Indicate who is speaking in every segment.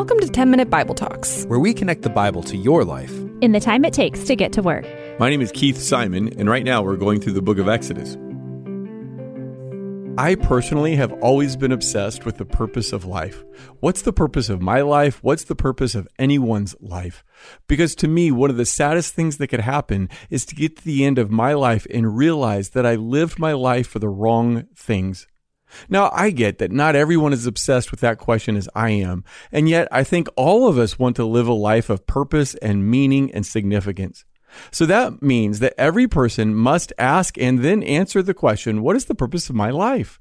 Speaker 1: Welcome to 10 Minute Bible Talks,
Speaker 2: where we connect the Bible to your life
Speaker 3: in the time it takes to get to work.
Speaker 4: My name is Keith Simon, and right now we're going through the book of Exodus. I personally have always been obsessed with the purpose of life. What's the purpose of my life? What's the purpose of anyone's life? Because to me, one of the saddest things that could happen is to get to the end of my life and realize that I lived my life for the wrong things. Now, I get that not everyone is obsessed with that question as I am, and yet I think all of us want to live a life of purpose and meaning and significance. So that means that every person must ask and then answer the question, what is the purpose of my life?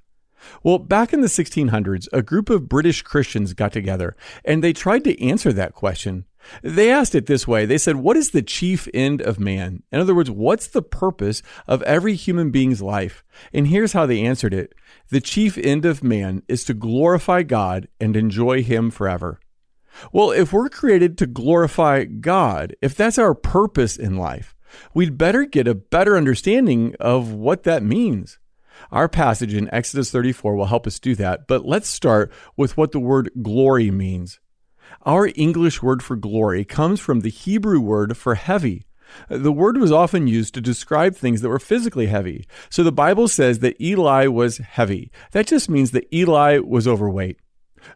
Speaker 4: Well, back in the 1600s, a group of British Christians got together and they tried to answer that question. They asked it this way. They said, What is the chief end of man? In other words, what's the purpose of every human being's life? And here's how they answered it The chief end of man is to glorify God and enjoy Him forever. Well, if we're created to glorify God, if that's our purpose in life, we'd better get a better understanding of what that means. Our passage in Exodus 34 will help us do that, but let's start with what the word glory means. Our English word for glory comes from the Hebrew word for heavy. The word was often used to describe things that were physically heavy. So the Bible says that Eli was heavy. That just means that Eli was overweight.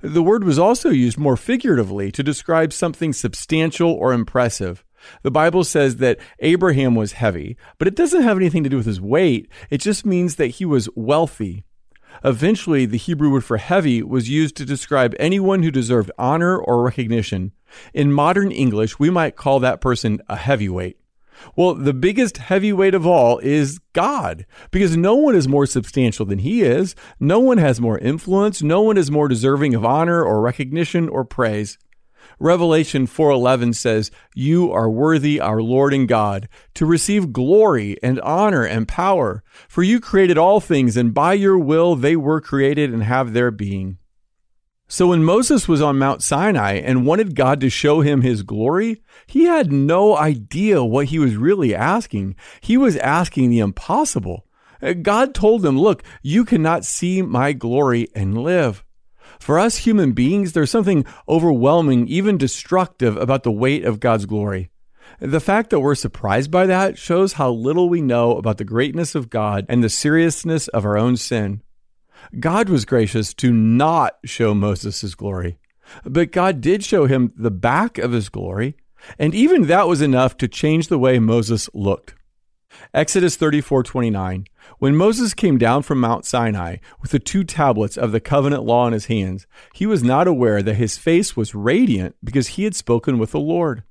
Speaker 4: The word was also used more figuratively to describe something substantial or impressive. The Bible says that Abraham was heavy, but it doesn't have anything to do with his weight. It just means that he was wealthy. Eventually, the Hebrew word for heavy was used to describe anyone who deserved honor or recognition. In modern English, we might call that person a heavyweight. Well, the biggest heavyweight of all is God, because no one is more substantial than he is. No one has more influence. No one is more deserving of honor or recognition or praise. Revelation 4:11 says, "You are worthy, our Lord and God, to receive glory and honor and power, for you created all things and by your will they were created and have their being." So when Moses was on Mount Sinai and wanted God to show him his glory, he had no idea what he was really asking. He was asking the impossible. Uh, God told him, Look, you cannot see my glory and live. For us human beings, there's something overwhelming, even destructive about the weight of God's glory. The fact that we're surprised by that shows how little we know about the greatness of God and the seriousness of our own sin. God was gracious to not show Moses his glory, but God did show him the back of his glory, and even that was enough to change the way Moses looked. Exodus 34:29 When Moses came down from Mount Sinai with the two tablets of the covenant law in his hands he was not aware that his face was radiant because he had spoken with the Lord.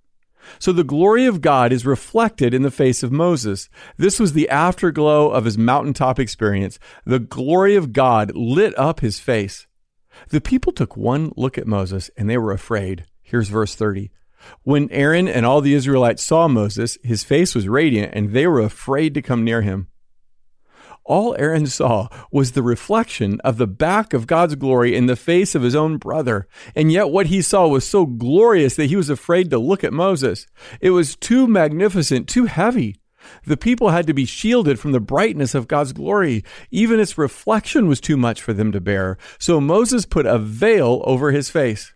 Speaker 4: So the glory of God is reflected in the face of Moses. This was the afterglow of his mountaintop experience. The glory of God lit up his face. The people took one look at Moses and they were afraid. Here's verse 30. When Aaron and all the Israelites saw Moses, his face was radiant and they were afraid to come near him all Aaron saw was the reflection of the back of God's glory in the face of his own brother. And yet what he saw was so glorious that he was afraid to look at Moses. It was too magnificent, too heavy. The people had to be shielded from the brightness of God's glory. Even its reflection was too much for them to bear. So Moses put a veil over his face.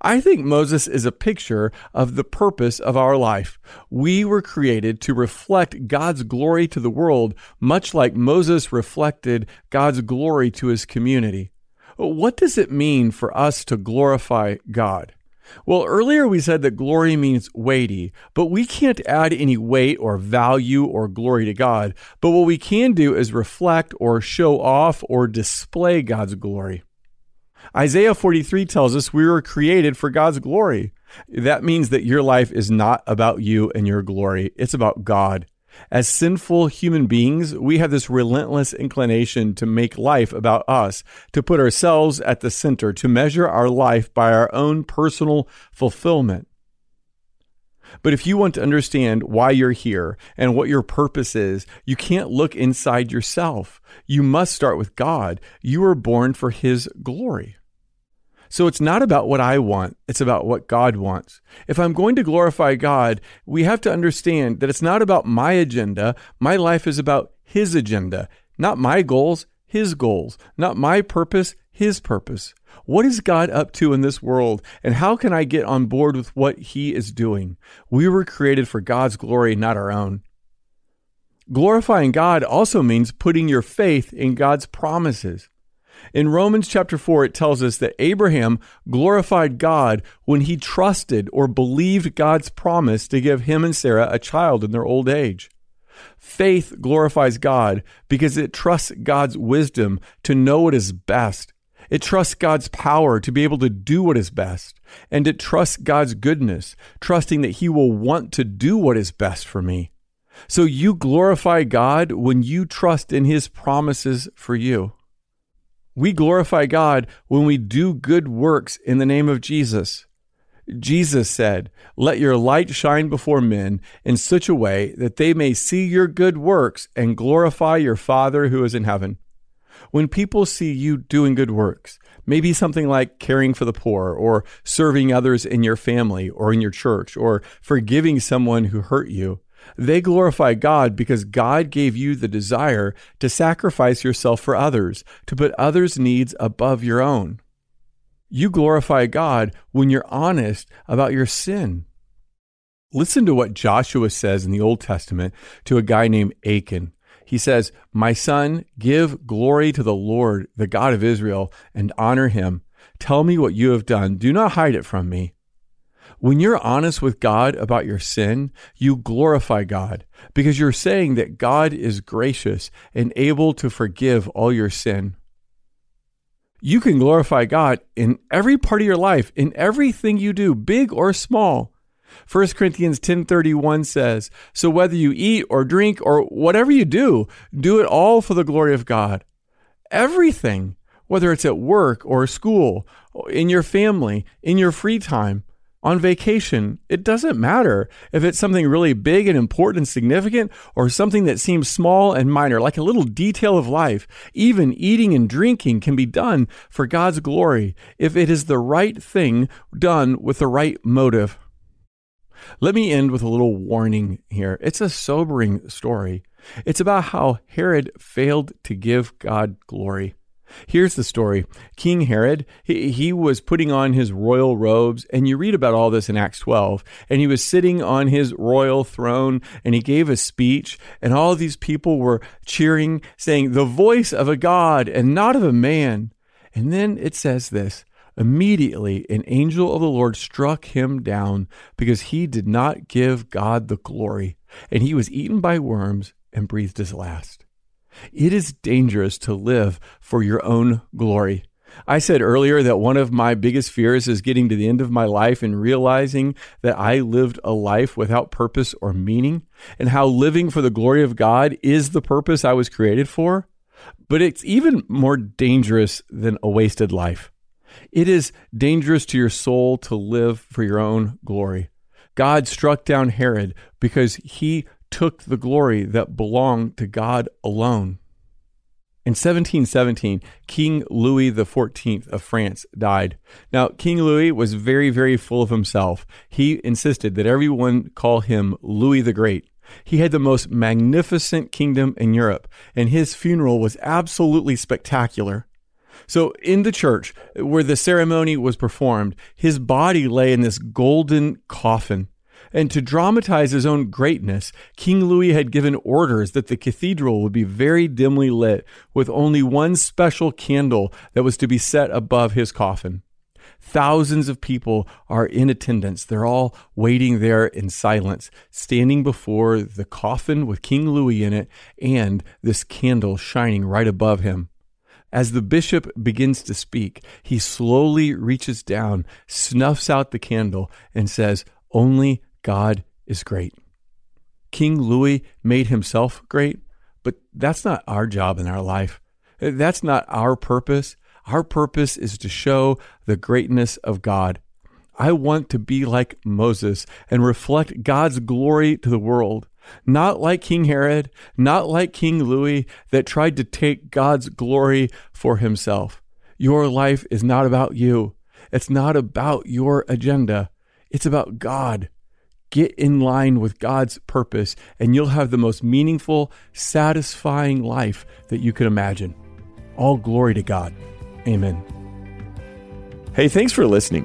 Speaker 4: I think Moses is a picture of the purpose of our life. We were created to reflect God's glory to the world, much like Moses reflected God's glory to his community. What does it mean for us to glorify God? Well, earlier we said that glory means weighty, but we can't add any weight or value or glory to God. But what we can do is reflect or show off or display God's glory. Isaiah 43 tells us we were created for God's glory. That means that your life is not about you and your glory, it's about God. As sinful human beings, we have this relentless inclination to make life about us, to put ourselves at the center, to measure our life by our own personal fulfillment. But if you want to understand why you're here and what your purpose is, you can't look inside yourself. You must start with God. You were born for His glory. So it's not about what I want, it's about what God wants. If I'm going to glorify God, we have to understand that it's not about my agenda. My life is about His agenda, not my goals, His goals, not my purpose, His purpose. What is God up to in this world, and how can I get on board with what He is doing? We were created for God's glory, not our own. Glorifying God also means putting your faith in God's promises. In Romans chapter 4, it tells us that Abraham glorified God when he trusted or believed God's promise to give him and Sarah a child in their old age. Faith glorifies God because it trusts God's wisdom to know what is best. It trusts God's power to be able to do what is best. And it trusts God's goodness, trusting that He will want to do what is best for me. So you glorify God when you trust in His promises for you. We glorify God when we do good works in the name of Jesus. Jesus said, Let your light shine before men in such a way that they may see your good works and glorify your Father who is in heaven. When people see you doing good works, maybe something like caring for the poor or serving others in your family or in your church or forgiving someone who hurt you, they glorify God because God gave you the desire to sacrifice yourself for others, to put others' needs above your own. You glorify God when you're honest about your sin. Listen to what Joshua says in the Old Testament to a guy named Achan. He says, My son, give glory to the Lord, the God of Israel, and honor him. Tell me what you have done. Do not hide it from me. When you're honest with God about your sin, you glorify God because you're saying that God is gracious and able to forgive all your sin. You can glorify God in every part of your life, in everything you do, big or small. 1 Corinthians 10:31 says, "So whether you eat or drink or whatever you do, do it all for the glory of God." Everything, whether it's at work or school, in your family, in your free time, on vacation, it doesn't matter if it's something really big and important and significant or something that seems small and minor, like a little detail of life. Even eating and drinking can be done for God's glory if it is the right thing done with the right motive. Let me end with a little warning here. It's a sobering story. It's about how Herod failed to give God glory. Here's the story King Herod, he, he, was putting on his royal robes, and you read about all this in Acts 12. And he was sitting on his royal throne, and he gave a speech, and all these people were cheering, saying, The voice of a God and not of a man. And then it says this Immediately, an angel of the Lord struck him down because he did not give God the glory, and he was eaten by worms and breathed his last. It is dangerous to live for your own glory. I said earlier that one of my biggest fears is getting to the end of my life and realizing that I lived a life without purpose or meaning, and how living for the glory of God is the purpose I was created for. But it's even more dangerous than a wasted life. It is dangerous to your soul to live for your own glory. God struck down Herod because he took the glory that belonged to God alone. In 1717, King Louis XIV of France died. Now, King Louis was very, very full of himself. He insisted that everyone call him Louis the Great. He had the most magnificent kingdom in Europe, and his funeral was absolutely spectacular. So, in the church where the ceremony was performed, his body lay in this golden coffin. And to dramatize his own greatness, King Louis had given orders that the cathedral would be very dimly lit with only one special candle that was to be set above his coffin. Thousands of people are in attendance. They're all waiting there in silence, standing before the coffin with King Louis in it and this candle shining right above him. As the bishop begins to speak, he slowly reaches down, snuffs out the candle, and says, Only God is great. King Louis made himself great, but that's not our job in our life. That's not our purpose. Our purpose is to show the greatness of God. I want to be like Moses and reflect God's glory to the world. Not like King Herod, not like King Louis that tried to take God's glory for himself. Your life is not about you. It's not about your agenda. It's about God. Get in line with God's purpose, and you'll have the most meaningful, satisfying life that you could imagine.
Speaker 5: All glory to God. Amen.
Speaker 4: Hey, thanks for listening.